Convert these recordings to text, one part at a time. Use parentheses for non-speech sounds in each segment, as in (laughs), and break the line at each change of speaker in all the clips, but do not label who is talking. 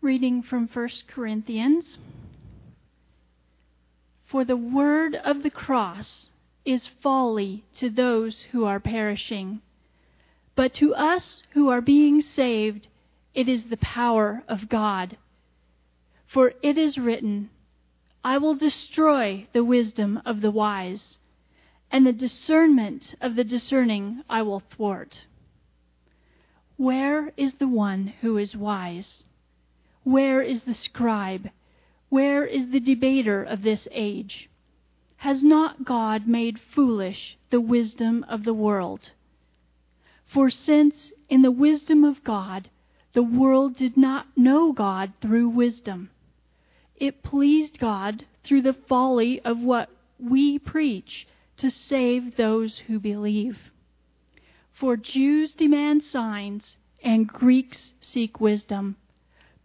Reading from 1 Corinthians. For the word of the cross is folly to those who are perishing, but to us who are being saved, it is the power of God. For it is written, I will destroy the wisdom of the wise, and the discernment of the discerning I will thwart. Where is the one who is wise? Where is the scribe? Where is the debater of this age? Has not God made foolish the wisdom of the world? For since in the wisdom of God the world did not know God through wisdom, it pleased God through the folly of what we preach to save those who believe. For Jews demand signs and Greeks seek wisdom,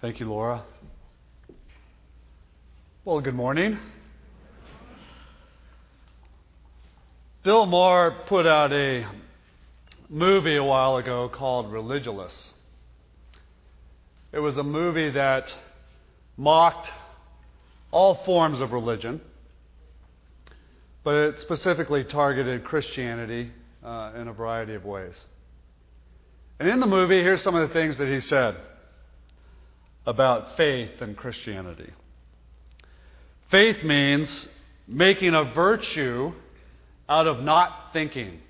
Thank you, Laura. Well, good morning. Bill Maher put out a movie a while ago called Religulous. It was a movie that mocked all forms of religion, but it specifically targeted Christianity uh, in a variety of ways. And in the movie, here's some of the things that he said about faith and Christianity. Faith means making a virtue out of not thinking.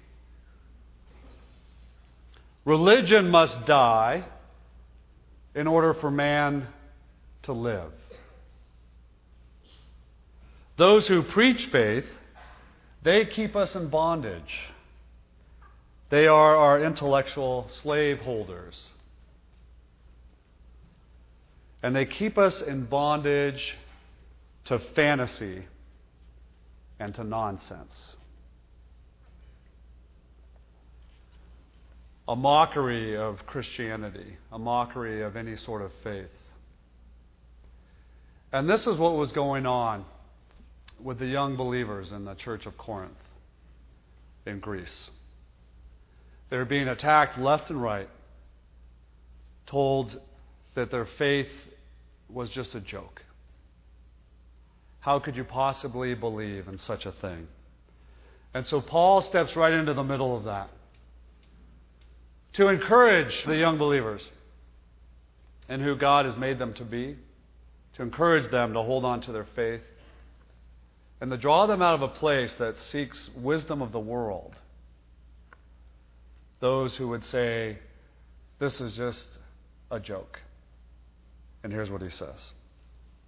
Religion must die in order for man to live. Those who preach faith, they keep us in bondage. They are our intellectual slaveholders. And they keep us in bondage to fantasy and to nonsense. a mockery of Christianity, a mockery of any sort of faith. And this is what was going on with the young believers in the church of Corinth in Greece. They were being attacked left and right, told that their faith was just a joke. How could you possibly believe in such a thing? And so Paul steps right into the middle of that to encourage the young believers and who God has made them to be, to encourage them to hold on to their faith, and to draw them out of a place that seeks wisdom of the world. Those who would say, This is just a joke. And here's what he says.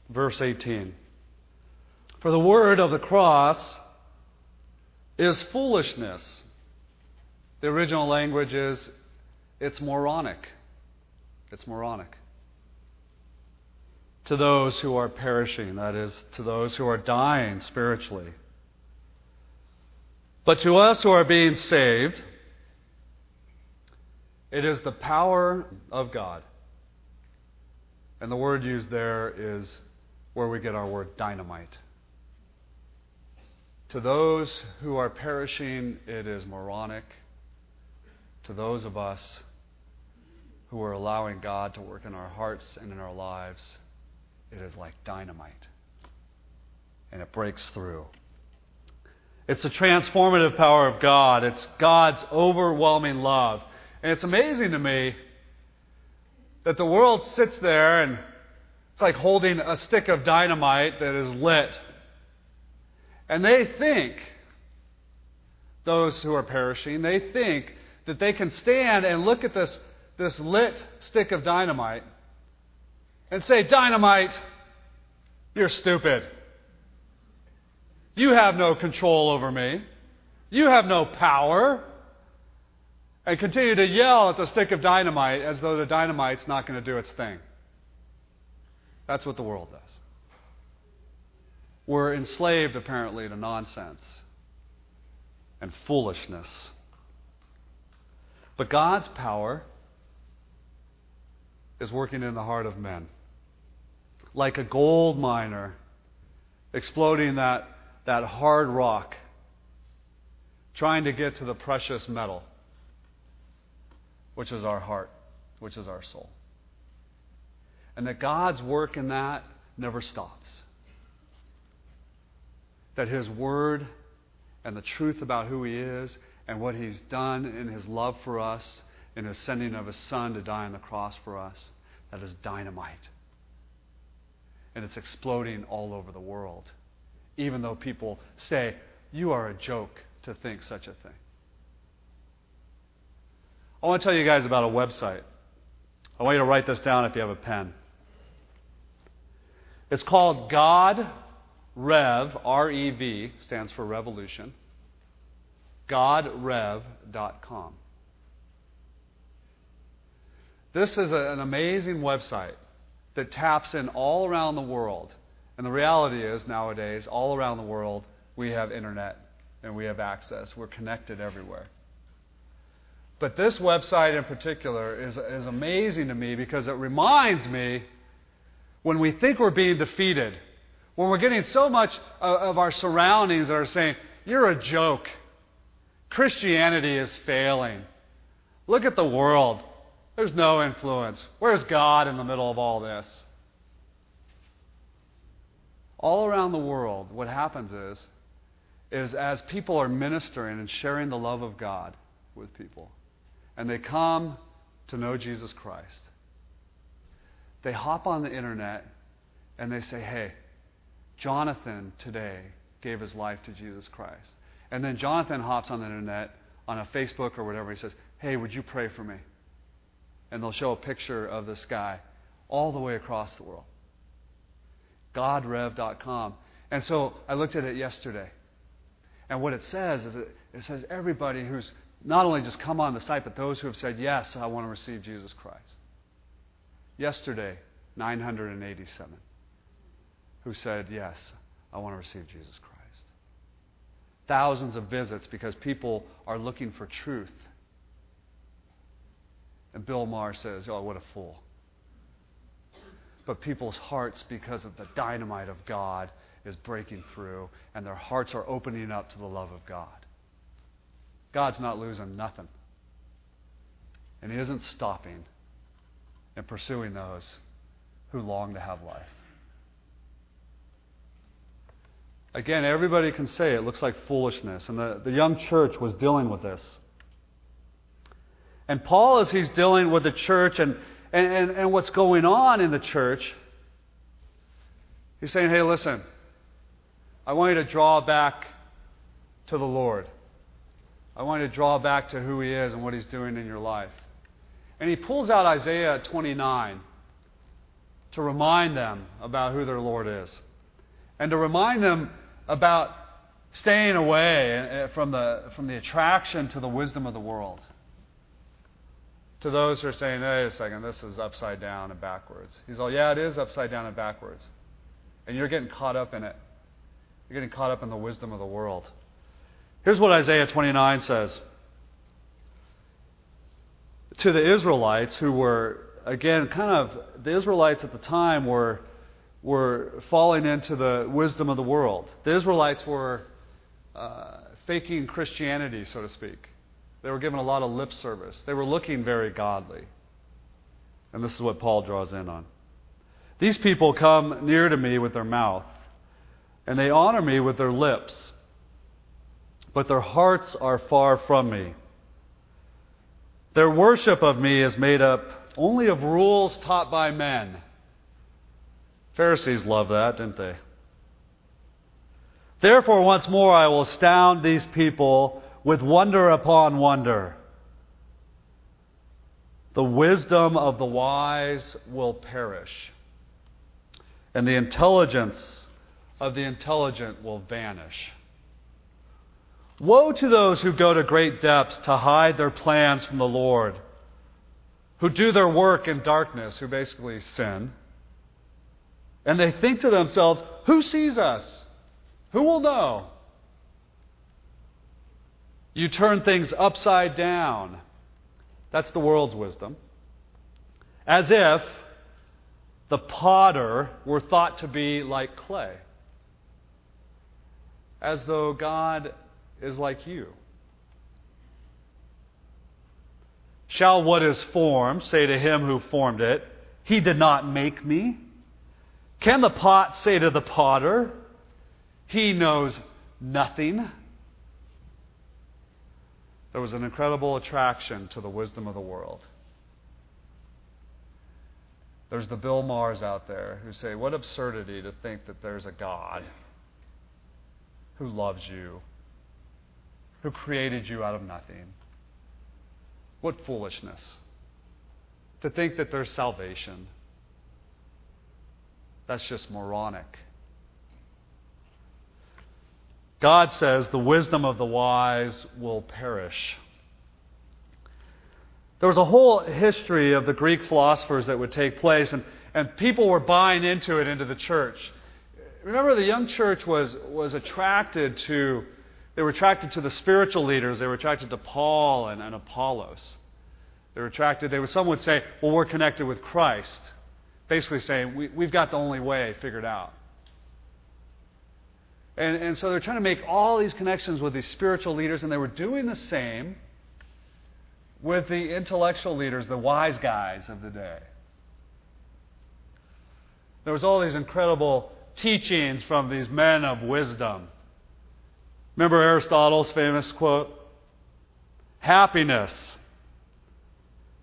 Verse 18 For the word of the cross is foolishness. The original language is it's moronic. It's moronic. To those who are perishing, that is, to those who are dying spiritually. But to us who are being saved, it is the power of God. And the word used there is where we get our word dynamite. To those who are perishing, it is moronic. To those of us who are allowing God to work in our hearts and in our lives, it is like dynamite. And it breaks through. It's the transformative power of God. It's God's overwhelming love. And it's amazing to me that the world sits there and it's like holding a stick of dynamite that is lit. And they think, those who are perishing, they think that they can stand and look at this this lit stick of dynamite and say, Dynamite, you're stupid. You have no control over me. You have no power. And continue to yell at the stick of dynamite as though the dynamite's not going to do its thing. That's what the world does. We're enslaved, apparently, to nonsense and foolishness. But God's power is working in the heart of men. Like a gold miner exploding that, that hard rock, trying to get to the precious metal, which is our heart, which is our soul. And that God's work in that never stops. That His Word and the truth about who He is and what He's done in His love for us, in His sending of His Son to die on the cross for us, that is dynamite. And it's exploding all over the world. Even though people say, You are a joke to think such a thing. I want to tell you guys about a website. I want you to write this down if you have a pen. It's called God Rev, R E V, stands for revolution. GodRev.com. This is a, an amazing website that taps in all around the world. And the reality is, nowadays, all around the world, we have internet and we have access. We're connected everywhere. But this website in particular is, is amazing to me because it reminds me when we think we're being defeated, when we're getting so much of, our surroundings that are saying, You're a joke. Christianity is failing. Look at the world. There's no influence. Where's God in the middle of all this? All around the world, what happens is, is as people are ministering and sharing the love of God with people, and they come to know Jesus Christ, they hop on the internet and they say, Hey, Jonathan today gave his life to Jesus Christ. And then Jonathan hops on the internet, on a Facebook or whatever. He says, Hey, would you pray for me? And they'll show a picture of this guy all the way across the world. GodRev.com. And so I looked at it yesterday. And what it says is it, it says everybody who's not only just come on the site, but those who have said, Yes, I want to receive Jesus Christ. Yesterday, 987 who said, Yes, I want to receive Jesus Christ. Thousands of visits because people are looking for truth. And Bill Maher says, Oh, what a fool. But people's hearts, because of the dynamite of God, is breaking through, and their hearts are opening up to the love of God. God's not losing nothing. And He isn't stopping and pursuing those who long to have life. Again, everybody can say it looks like foolishness, and the, the young church was dealing with this. And Paul, as he's dealing with the church and, and, and, and what's going on in the church, he's saying, hey, listen, I want you to draw back to the Lord. I want you to draw back to who He is and what He's doing in your life. And he pulls out Isaiah 29 to remind them about who their Lord is and to remind them about staying away eh, from the, from the attraction to the wisdom of the world. To those who are saying, hey, a second, this is upside down and backwards. He's all, yeah, it is upside down and backwards. And you're getting caught up in it. You're getting caught up in the wisdom of the world. Here's what Isaiah 29 says to the Israelites who were, again, kind of, the Israelites at the time were were falling into the wisdom of the world. The Israelites were uh, faking Christianity, so to speak. They were given a lot of lip service. They were looking very godly. And this is what Paul draws in on. These people come near to me with their mouth, and they honor me with their lips, but their hearts are far from me. Their worship of me is made up only of rules taught by men Pharisees loved that, didn't they? Therefore, once more, I will astound these people with wonder upon wonder. The wisdom of the wise will perish, and the intelligence of the intelligent will vanish. Woe to those who go to great depths to hide their plans from the Lord, who do their work in darkness, who basically sin And they think to themselves, Who sees us? Who will know? You turn things upside down. That's the world's wisdom. As if the potter were thought to be like clay. As though God is like you. Shall what is formed say to him who formed it, He did not make me? Can the pot say to the potter, He knows nothing? There was an incredible attraction to the wisdom of the world. There's the Bill Mahers out there who say, What absurdity to think that there's a God who loves you, who created you out of nothing. What foolishness to think that there's salvation. That's just moronic. God says the wisdom of the wise will perish. There was a whole history of the Greek philosophers that would take place, and, and people were buying into it into the church. Remember, the young church was, was attracted to, they were attracted to the spiritual leaders, they were attracted to Paul and, and Apollos. They were attracted, they would, some would say, well, we're connected with Christ. Basically saying, we, we've got the only way figured out. And, and so they're trying to make all these connections with these spiritual leaders, and they were doing the same with the intellectual leaders, the wise guys of the day. There was all these incredible teachings from these men of wisdom. Remember Aristotle's famous quote? Happiness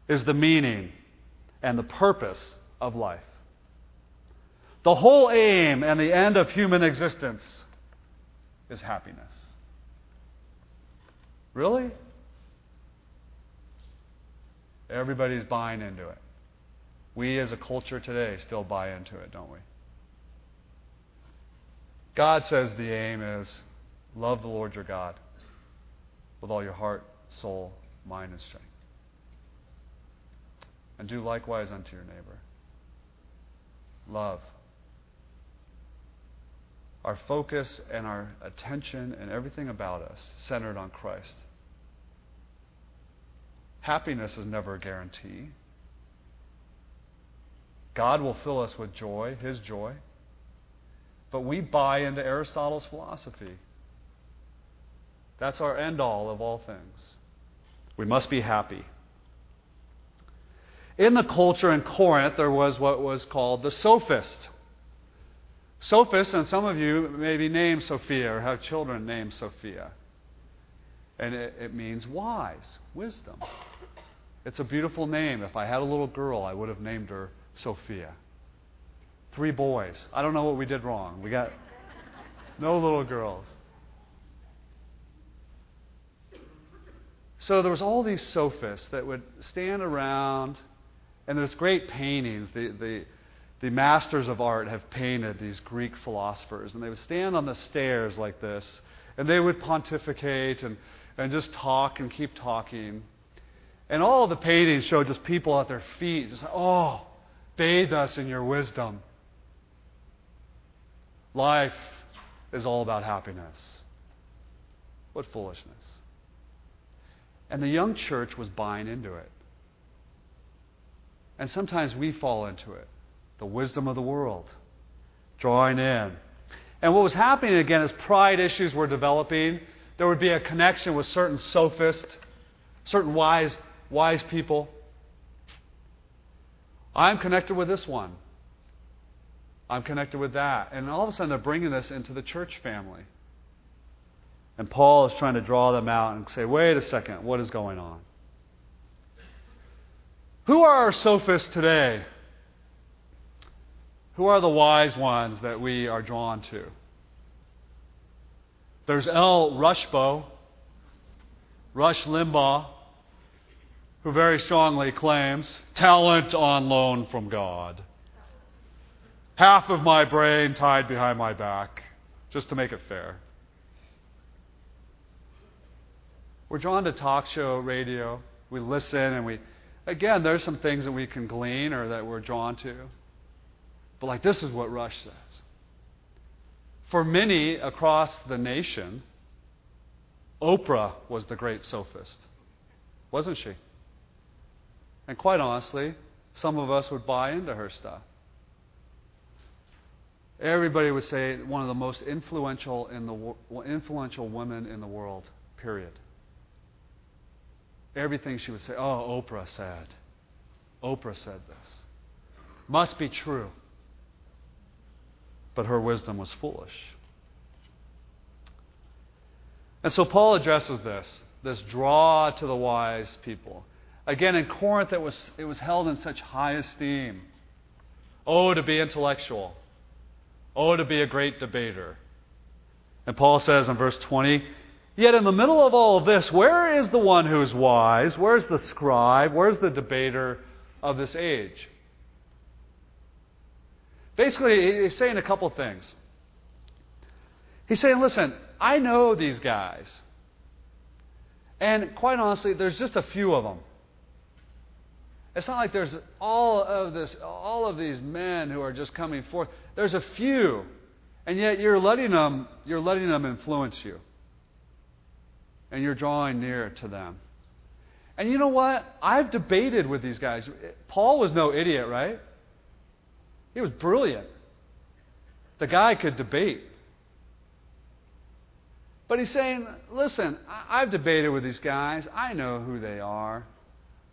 is the meaning and the purpose of life. The whole aim and the end of human existence is happiness. Really? Everybody's buying into it. We as a culture today still buy into it, don't we? God says the aim is love the Lord your God with all your heart, soul, mind, and strength. And do likewise unto your neighbor. Love. Our focus and our attention and everything about us centered on Christ. Happiness is never a guarantee. God will fill us with joy, His joy. But we buy into Aristotle's philosophy. That's our end all of all things. We must be happy. In the culture in Corinth, there was what was called the sophist. Sophist, and some of you may be named Sophia or have children named Sophia. And it, it means wise, wisdom. It's a beautiful name. If I had a little girl, I would have named her Sophia. Three boys. I don't know what we did wrong. We got no little girls. So there was all these sophists that would stand around, and there's great paintings. The, the, the masters of art have painted these Greek philosophers, and they would stand on the stairs like this, and they would pontificate and, and just talk and keep talking. And all the paintings show just people at their feet, just, oh, bathe us in your wisdom. Life is all about happiness. What foolishness. And the young church was buying into it. And sometimes we fall into it. The wisdom of the world, drawing in. And what was happening again is pride issues were developing, there would be a connection with certain sophists, certain wise wise people. I'm connected with this one. I'm connected with that. And all of a sudden, they're bringing this into the church family. And Paul is trying to draw them out and say, wait a second, what is going on? Who are our sophists today? Who are the wise ones that we are drawn to? There's El Rushbo, Rush Limbaugh, who very strongly claims talent on loan from God. Half of my brain tied behind my back, just to make it fair. We're drawn to talk show radio. We listen and we, again, there's some things that we can glean or that we're drawn to. But, like, this is what Rush says. For many across the nation, Oprah was the great sophist, wasn't she? And quite honestly, some of us would buy into her stuff. Everybody would say one of the most influential in the influential women in the world. Period. Everything she would say, "Oh, Oprah said. Oprah said this. Must be true." But her wisdom was foolish. And so Paul addresses this, this draw to the wise people. Again, in Corinth, it was, it was held in such high esteem. Oh, to be intellectual. Oh, to be a great debater. And Paul says in verse 20, Yet in the middle of all of this, where is the one who is wise? Where's the scribe? Where's the debater of this age? Basically, he's saying a couple things. He's saying, listen, I know these guys. And quite honestly, there's just a few of them. It's not like there's all of this, all of these men who are just coming forth. There's a few, and yet you're letting them, you're letting them influence you, and you're drawing near to them. And you know what? I've debated with these guys. Paul was no idiot, right? He was brilliant. The guy could debate. But he's saying, listen, I've debated with these guys. I know who they are.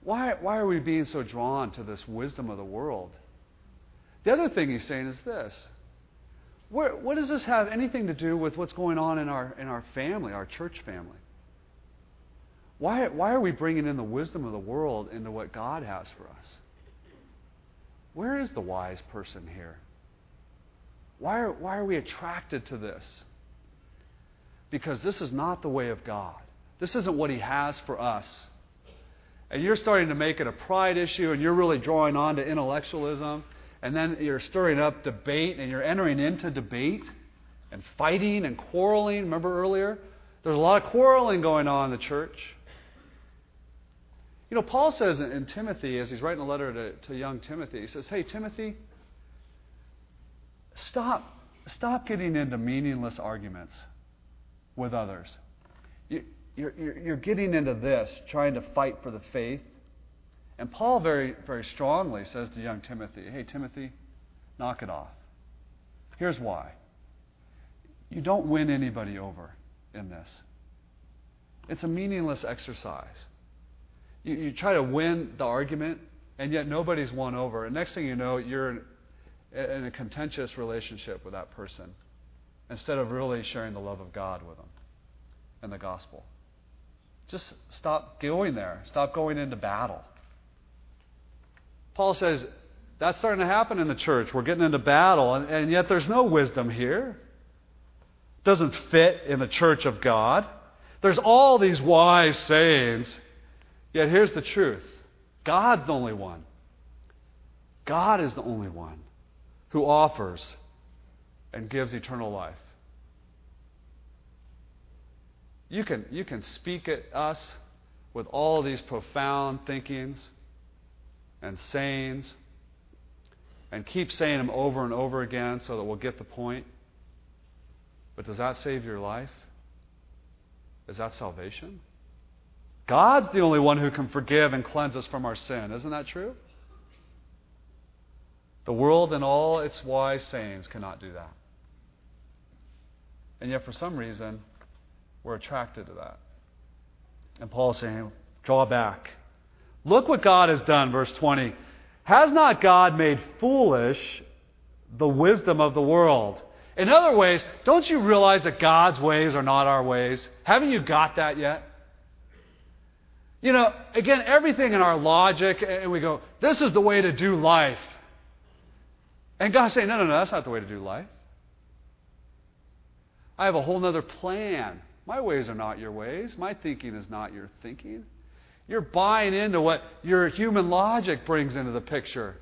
Why, why are we being so drawn to this wisdom of the world? The other thing he's saying is this Where, what does this have anything to do with what's going on in our, in our family, our church family? Why, why are we bringing in the wisdom of the world into what God has for us? Where is the wise person here? Why are, why are we attracted to this? because this is not the way of God. This isn't what He has for us. And you're starting to make it a pride issue, and you're really drawing on to intellectualism, and then you're stirring up debate, and you're entering into debate and fighting and quarreling. Remember earlier? There's a lot of quarreling going on in the church. You know, Paul says in Timothy, as he's writing a letter to, to young Timothy, he says, Hey, Timothy, stop, stop getting into meaningless arguments with others. You, you're, you're getting into this, trying to fight for the faith. And Paul very, very strongly says to young Timothy, Hey, Timothy, knock it off. Here's why you don't win anybody over in this, it's a meaningless exercise. You, you try to win the argument, and yet nobody's won over. And next thing you know, you're in, a contentious relationship with that person instead of really sharing the love of God with them and the gospel. Just stop going there. Stop going into battle. Paul says that's starting to happen in the church. We're getting into battle, and, and yet there's no wisdom here. Doesn't fit in the church of God. There's all these wise sayings, yet here's the truth God's the only one. God is the only one who offers and gives eternal life. You can, you can speak at us with all these profound thinkings and sayings and keep saying them over and over again so that we'll get the point. But does that save your life? Is that salvation? God's the only one who can forgive and cleanse us from our sin. Isn't that true? The world and all its wise sayings cannot do that. And yet, for some reason, we're attracted to that. And Paul's saying, draw back. Look what God has done, verse 20. Has not God made foolish the wisdom of the world? In other ways, don't you realize that God's ways are not our ways? Haven't you got that yet? You know, again, everything in our logic, and we go, this is the way to do life. And God's saying, no, no, no, that's not the way to do life. I have a whole other plan. My ways are not your ways. My thinking is not your thinking. You're buying into what your human logic brings into the picture.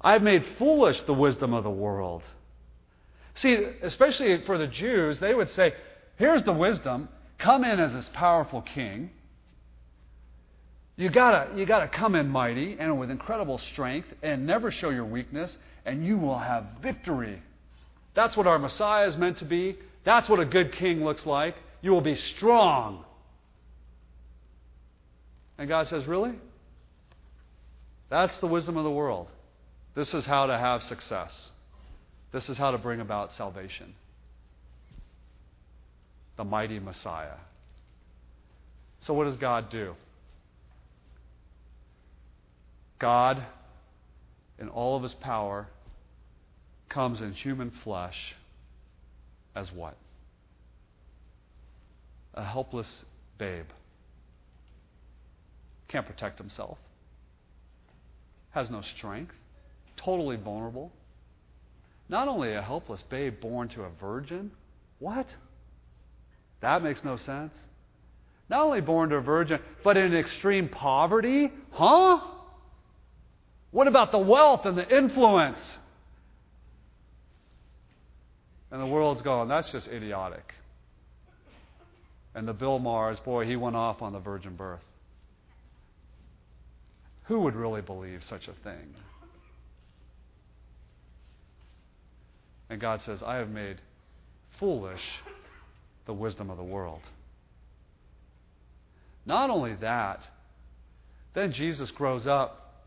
I've made foolish the wisdom of the world. See, especially for the Jews, they would say, here's the wisdom. Come in as this powerful king. You gotta, you gotta come in mighty and with incredible strength and never show your weakness, and you will have victory. That's what our Messiah is meant to be. That's what a good king looks like. You will be strong. And God says, Really? That's the wisdom of the world. This is how to have success. This is how to bring about salvation. The mighty Messiah. So, what does God do? God, in all of his power, comes in human flesh as what? A helpless babe. Can't protect himself. Has no strength. Totally vulnerable. Not only a helpless babe born to a virgin. What? That makes no sense. Not only born to a virgin, but in extreme poverty? Huh? What about the wealth and the influence? And the world's going, that's just idiotic. And the Bill Mahers, boy, he went off on the virgin birth. Who would really believe such a thing? And God says, I have made foolish the wisdom of the world. Not only that, then Jesus grows up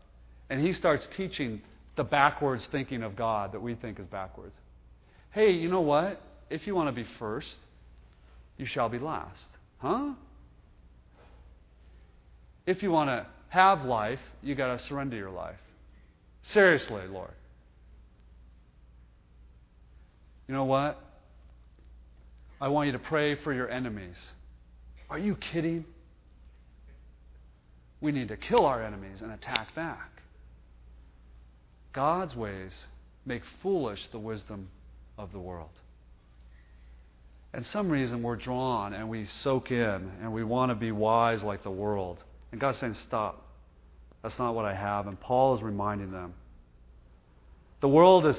and he starts teaching the backwards thinking of God that we think is backwards. Hey, you know what? If you want to be first, you shall be last. Huh? If you want to have life, you got to surrender your life. Seriously, Lord. You know what? I want you to pray for your enemies. Are you kidding? We need to kill our enemies and attack back. God's ways make foolish the wisdom of the world. And some reason we're drawn and we soak in and we want to be wise like the world. And God's saying, Stop. That's not what I have. And Paul is reminding them. The world is,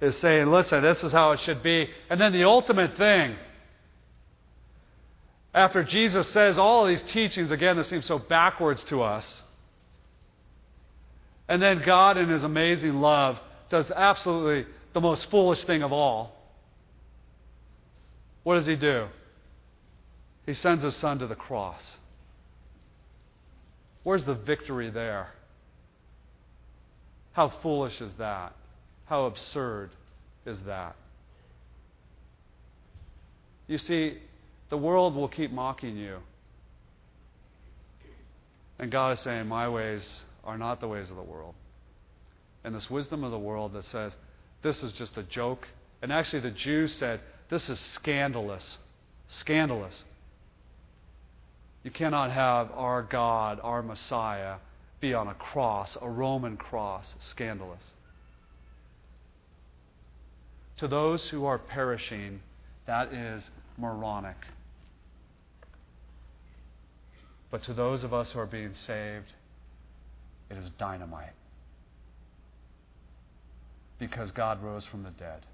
is saying, Listen, this is how it should be. And then the ultimate thing after Jesus says all of these teachings, again, that seem so backwards to us. And then God, in His amazing love, does absolutely the most foolish thing of all. What does He do? He sends His Son to the cross. Where's the victory there? How foolish is that? How absurd is that? You see, the world will keep mocking you. And God is saying, My ways are not the ways of the world. And this wisdom of the world that says, This is just a joke. And actually, the Jews said, This is scandalous. Scandalous. You cannot have our God, our Messiah, be on a cross, a Roman cross. Scandalous. To those who are perishing, that is moronic. But to those of us who are being saved, it is dynamite. Because God rose from the dead.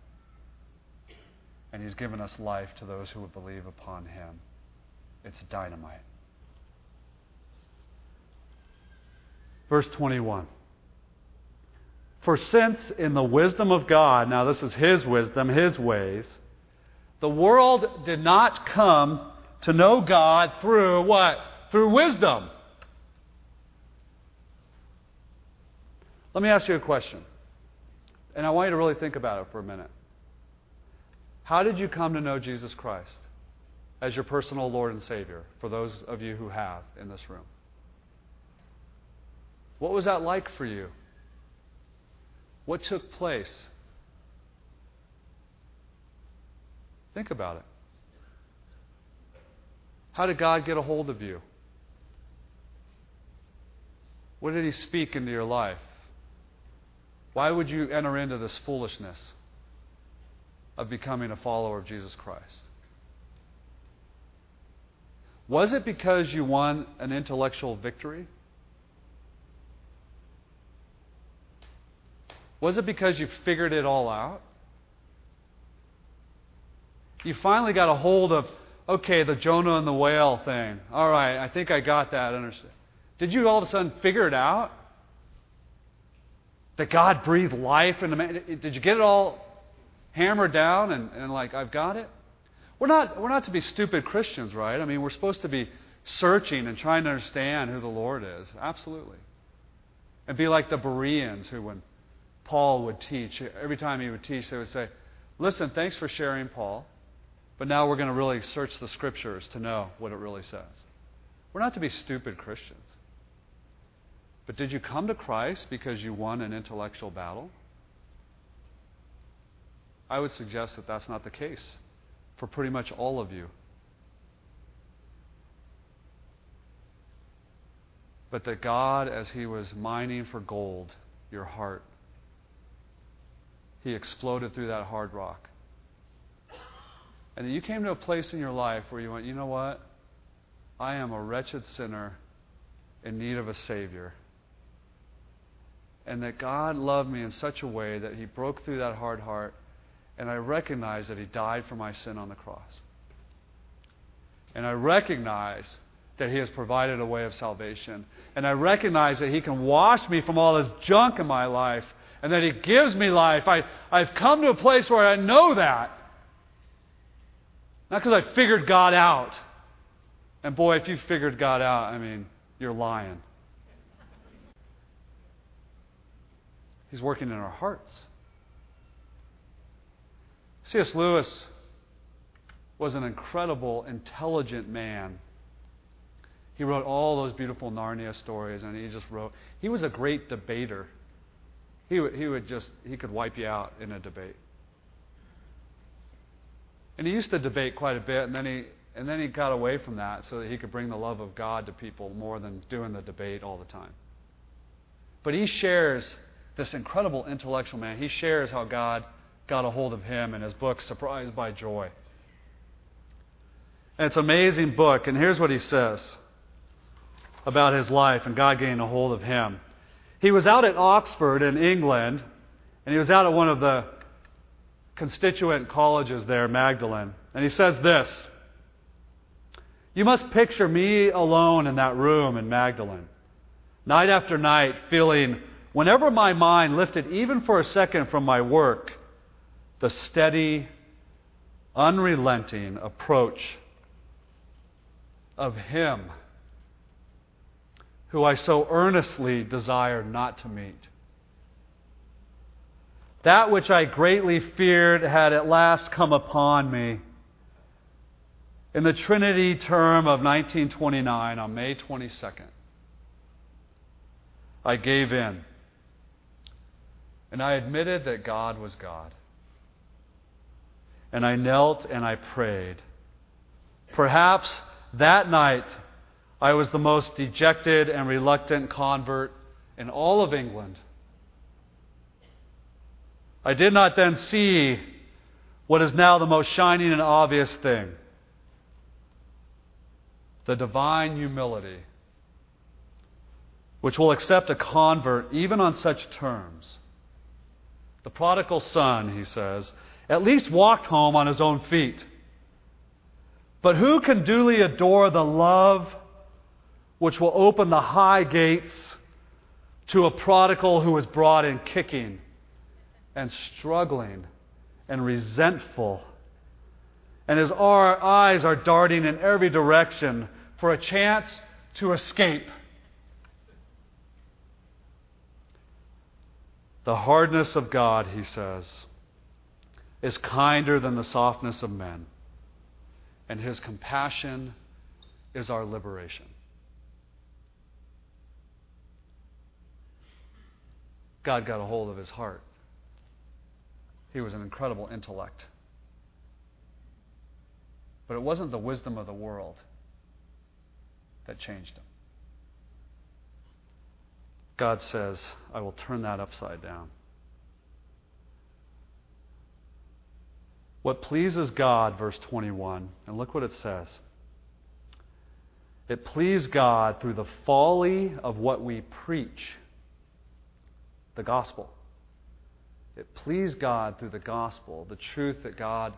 And He's given us life to those who would believe upon Him. It's dynamite. Verse 21. For since in the wisdom of God, now this is His wisdom, His ways, the world did not come to know God through what? Through wisdom. Let me ask you a question. And I want you to really think about it for a minute. How did you come to know Jesus Christ as your personal Lord and Savior, for those of you who have in this room? What was that like for you? What took place? Think about it. How did God get a hold of you? What did He speak into your life? Why would you enter into this foolishness of becoming a follower of Jesus Christ? Was it because you won an intellectual victory? Was it because you figured it all out? You finally got a hold of, okay, the Jonah and the whale thing. All right, I think I got that. Did you all of a sudden figure it out? That God breathed life into man? Did you get it all hammered down and, and like, I've got it? We're not, we're not to be stupid Christians, right? I mean, we're supposed to be searching and trying to understand who the Lord is. Absolutely. And be like the Bereans who, when Paul would teach, every time he would teach, they would say, Listen, thanks for sharing, Paul, but now we're going to really search the scriptures to know what it really says. We're not to be stupid Christians. But did you come to Christ because you won an intellectual battle? I would suggest that that's not the case for pretty much all of you. But that God, as He was mining for gold, your heart, He exploded through that hard rock. And you came to a place in your life where you went, you know what? I am a wretched sinner in need of a Savior. And that God loved me in such a way that He broke through that hard heart and I recognize that He died for my sin on the cross. And I recognize that He has provided a way of salvation. And I recognize that He can wash me from all this junk in my life and that He gives me life. I, I've come to a place where I know that. Not because I figured God out. And boy, if you figured God out, I mean, you're lying. He's working in our hearts. C.S. Lewis was an incredible, intelligent man. He wrote all those beautiful Narnia stories, and he just wrote. He was a great debater. He would, he would just he could wipe you out in a debate. And he used to debate quite a bit, and then he and then he got away from that so that he could bring the love of God to people more than doing the debate all the time. But he shares this incredible intellectual man. He shares how God got a hold of him in his book, Surprised by Joy. And it's an amazing book, and here's what he says about his life and God getting a hold of him. He was out at Oxford in England, and he was out at one of the constituent colleges there, Magdalen. And he says this You must picture me alone in that room in Magdalen, night after night, feeling, whenever my mind lifted even for a second from my work, the steady, unrelenting approach of Him who I so earnestly desire not to meet. That which I greatly feared had at last come upon me. In the Trinity term of 1929, on May 22nd, I gave in. And I admitted that God was God and I knelt and I prayed. Perhaps that night I was the most dejected and reluctant convert in all of England. I did not then see what is now the most shining and obvious thing the divine humility, which will accept a convert even on such terms. The prodigal son, he says, at least walked home on his own feet. But who can duly adore the love which will open the high gates to a prodigal who is brought in kicking and struggling and resentful? And his eyes are darting in every direction for a chance to escape. The hardness of God, he says is kinder than the softness of men, and his compassion is our liberation. God got a hold of his heart. He was an incredible intellect. But it wasn't the wisdom of the world that changed him. God says, I will turn that upside down. What pleases God, verse 21, and look what it says. It pleased God through the folly of what we preach, the gospel. It pleased God through the gospel, the truth that God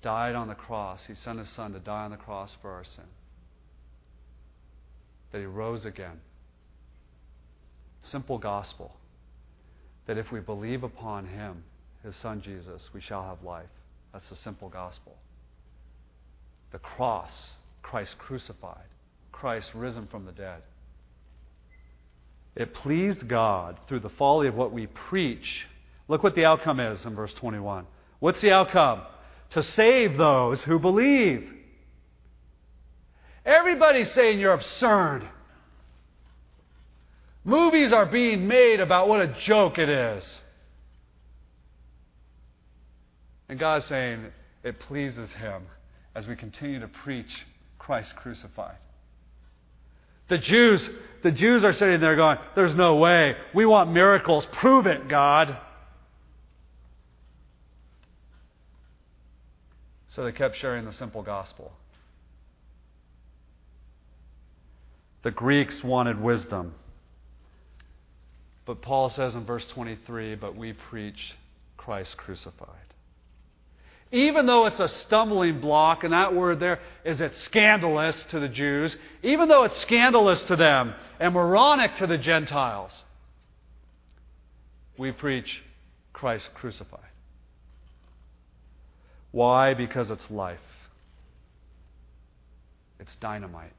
died on the cross. He sent His Son to die on the cross for our sin. That He rose again. Simple gospel. That if we believe upon him, his son Jesus, we shall have life. That's the simple gospel. The cross, Christ crucified, Christ risen from the dead. It pleased God through the folly of what we preach. Look what the outcome is in verse 21. What's the outcome? To save those who believe. Everybody's saying you're absurd. Movies are being made about what a joke it is. And God's saying it pleases Him as we continue to preach Christ crucified. The Jews, the Jews are sitting there going, There's no way. We want miracles. Prove it, God. So they kept sharing the simple gospel. The Greeks wanted wisdom. But Paul says in verse 23 But we preach Christ crucified. Even though it's a stumbling block, and that word there is it's scandalous to the Jews, even though it's scandalous to them and moronic to the Gentiles, we preach Christ crucified. Why? Because it's life. It's dynamite.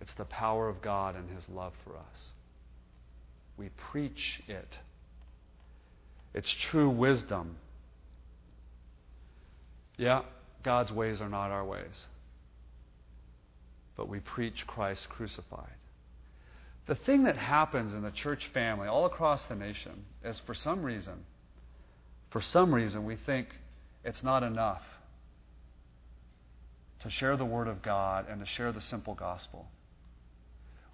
It's the power of God and His love for us. We preach it. It's true wisdom. Yeah, God's ways are not our ways. But we preach Christ crucified. The thing that happens in the church family all across the nation is for some reason, for some reason, we think it's not enough to share the Word of God and to share the simple gospel.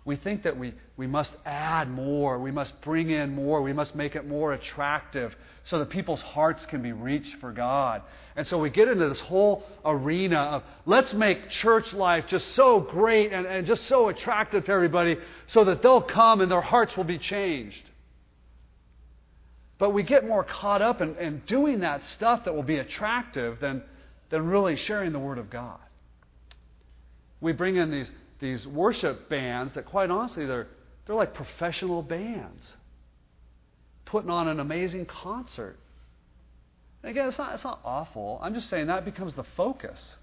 We think that we, we must add more, we must bring in more, we must make it more attractive so that people's hearts can be reached for God. And so we get into this whole arena of let's make church life just so great and, and just so attractive to everybody so that they'll come and their hearts will be changed. But we get more caught up in, in doing that stuff that will be attractive than, than really sharing the Word of God. We bring in these these worship bands that, quite honestly, they're, they're like professional bands putting on an amazing concert. And again, it's not, it's not awful. I'm just saying that becomes the focus.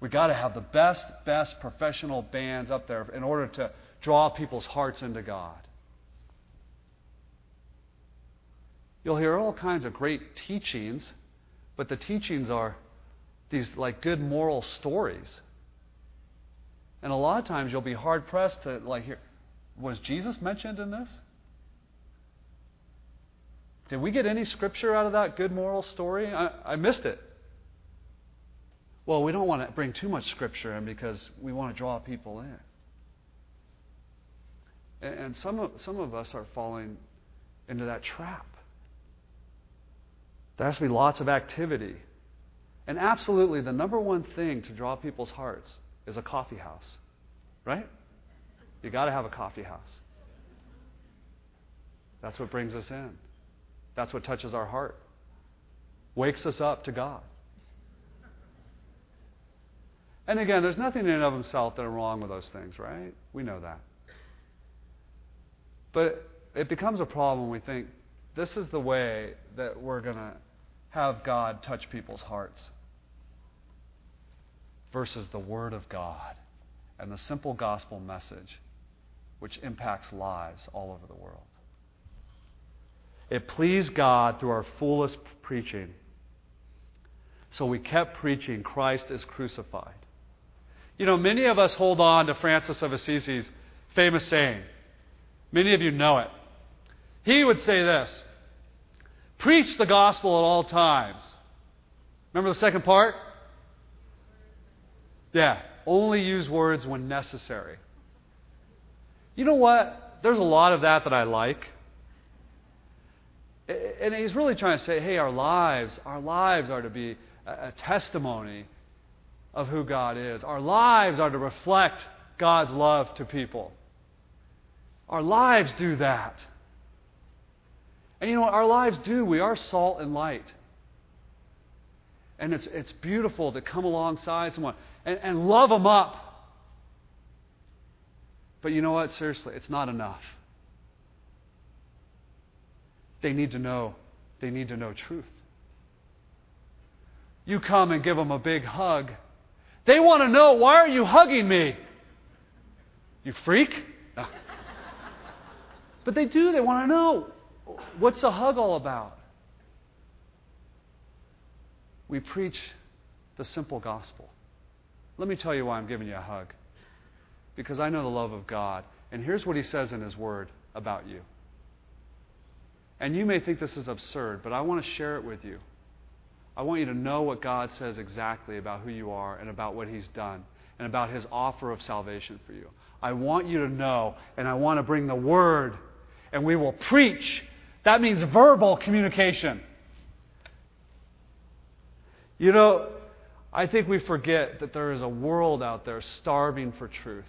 We've got to have the best, best professional bands up there in order to draw people's hearts into God. You'll hear all kinds of great teachings, but the teachings are these like good moral stories and a lot of times you'll be hard pressed to like hear was Jesus mentioned in this? Did we get any scripture out of that good moral story? I, I missed it. Well, we don't want to bring too much scripture in because we want to draw people in. And, some, of, some of us are falling into that trap. There has to be lots of activity. And absolutely, the number one thing to draw people's hearts is a coffee house, right? You got to have a coffee house. That's what brings us in. That's what touches our heart, wakes us up to God. And again, there's nothing in and of himself that are wrong with those things, right? We know that. But it becomes a problem when we think this is the way that we're going to have God touch people's hearts versus the Word of God and the simple gospel message which impacts lives all over the world. It pleased God through our foolish preaching. So we kept preaching Christ is crucified. You know, many of us hold on to Francis of Assisi's famous saying. Many of you know it. He would say this Preach the gospel at all times. Remember the second part? Yeah, only use words when necessary. You know what? There's a lot of that that I like. And he's really trying to say, hey, our lives, our lives are to be a testimony of who God is. Our lives are to reflect God's love to people. Our lives do that. And you know what? Our lives do. We are salt and light. And it's, it's beautiful to come alongside someone and, and love them up. But you know what? Seriously, it's not enough. They need to know. They need to know truth. You come and give them a big hug. They want to know, why are you hugging me? You freak? (laughs) But they do. They want to know, what's the hug all about? We preach the simple gospel. Let me tell you why I'm giving you a hug. Because I know the love of God. And here's what He says in His Word about you. And you may think this is absurd, but I want to share it with you. I want you to know what God says exactly about who you are and about what He's done and about His offer of salvation for you. I want you to know, and I want to bring the Word, and we will preach. That means verbal communication. You know, I think we forget that there is a world out there starving for truth.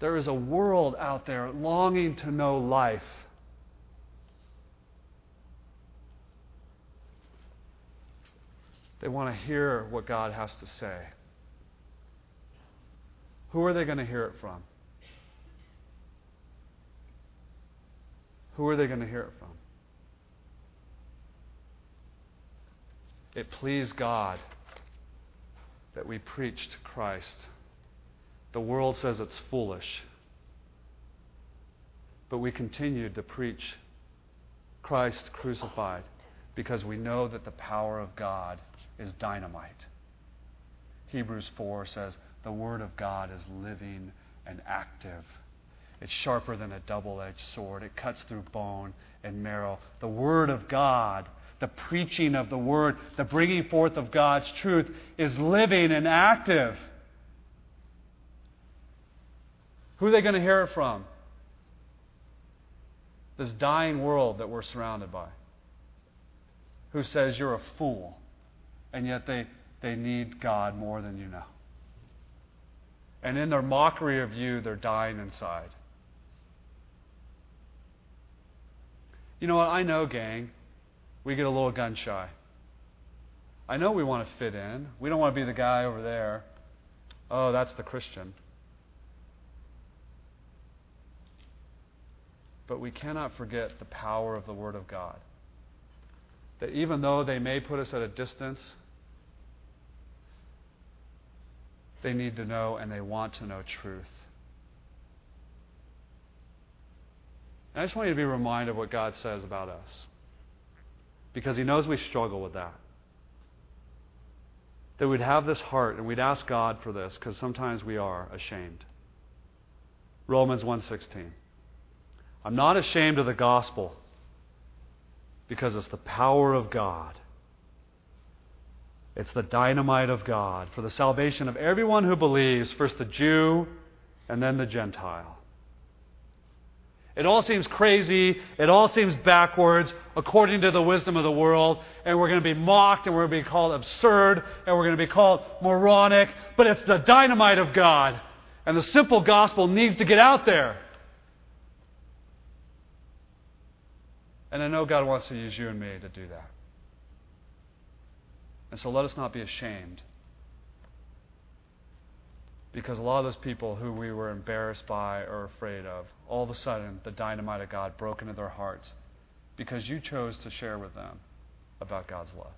There is a world out there longing to know life. They want to hear what God has to say. Who are they going to hear it from? Who are they going to hear it from? It pleased God that we preached Christ. The world says it's foolish. But we continued to preach Christ crucified because we know that the power of God is dynamite. Hebrews 4 says, The Word of God is living and active. It's sharper than a double edged sword, it cuts through bone and marrow. The Word of God the preaching of the word, the bringing forth of God's truth is living and active. Who are they going to hear it from? This dying world that we're surrounded by. Who says you're a fool, and yet they, they need God more than you know. And in their mockery of you, they're dying inside. You know what? I know, gang we get a little gun shy. I know we want to fit in. We don't want to be the guy over there. Oh, that's the Christian. But we cannot forget the power of the Word of God. That even though they may put us at a distance, they need to know and they want to know truth. And I just want you to be reminded of what God says about us because He knows we struggle with that. That we'd have this heart and we'd ask God for this because sometimes we are ashamed. Romans 1:16. I'm not ashamed of the gospel because it's the power of God. It's the dynamite of God for the salvation of everyone who believes, first the Jew and then the Gentile. It all seems crazy. It all seems backwards according to the wisdom of the world. And we're going to be mocked and we're going to be called absurd and we're going to be called moronic. But it's the dynamite of God. And the simple gospel needs to get out there. And I know God wants to use you and me to do that. And so let us not be ashamed because a lot of those people who we were embarrassed by or afraid of, all of a sudden the dynamite of God broke into their hearts because you chose to share with them about God's love.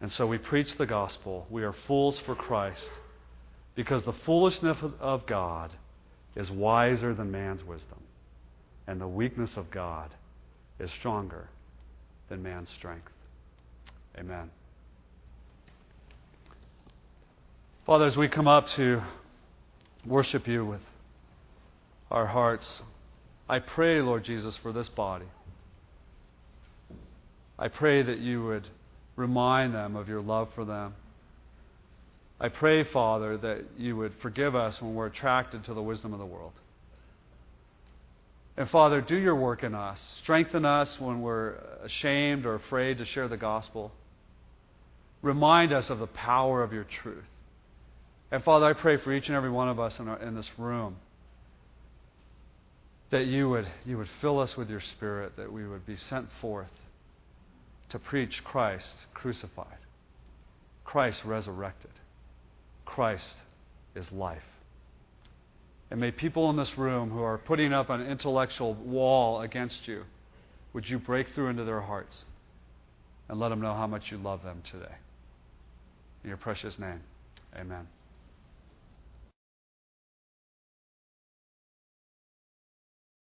And so we preach the gospel. We are fools for Christ because the foolishness of God is wiser than man's wisdom, and the weakness of God is stronger than man's strength. Amen. Father, as we come up to worship you with our hearts, I pray, Lord Jesus, for this body. I pray that you would remind them of your love for them. I pray, Father, that you would forgive us when we're attracted to the wisdom of the world. And Father, do your work in us. Strengthen us when we're ashamed or afraid to share the gospel. Remind us of the power of your truth. And Father, I pray for each and every one of us in, our, in this room that you would, you would fill us with your Spirit, that we would be sent forth to preach Christ crucified, Christ resurrected. Christ is life. And may people in this room who are putting up an intellectual wall against you, would you break through into their hearts and let them know how much you love them today? In your precious name, amen.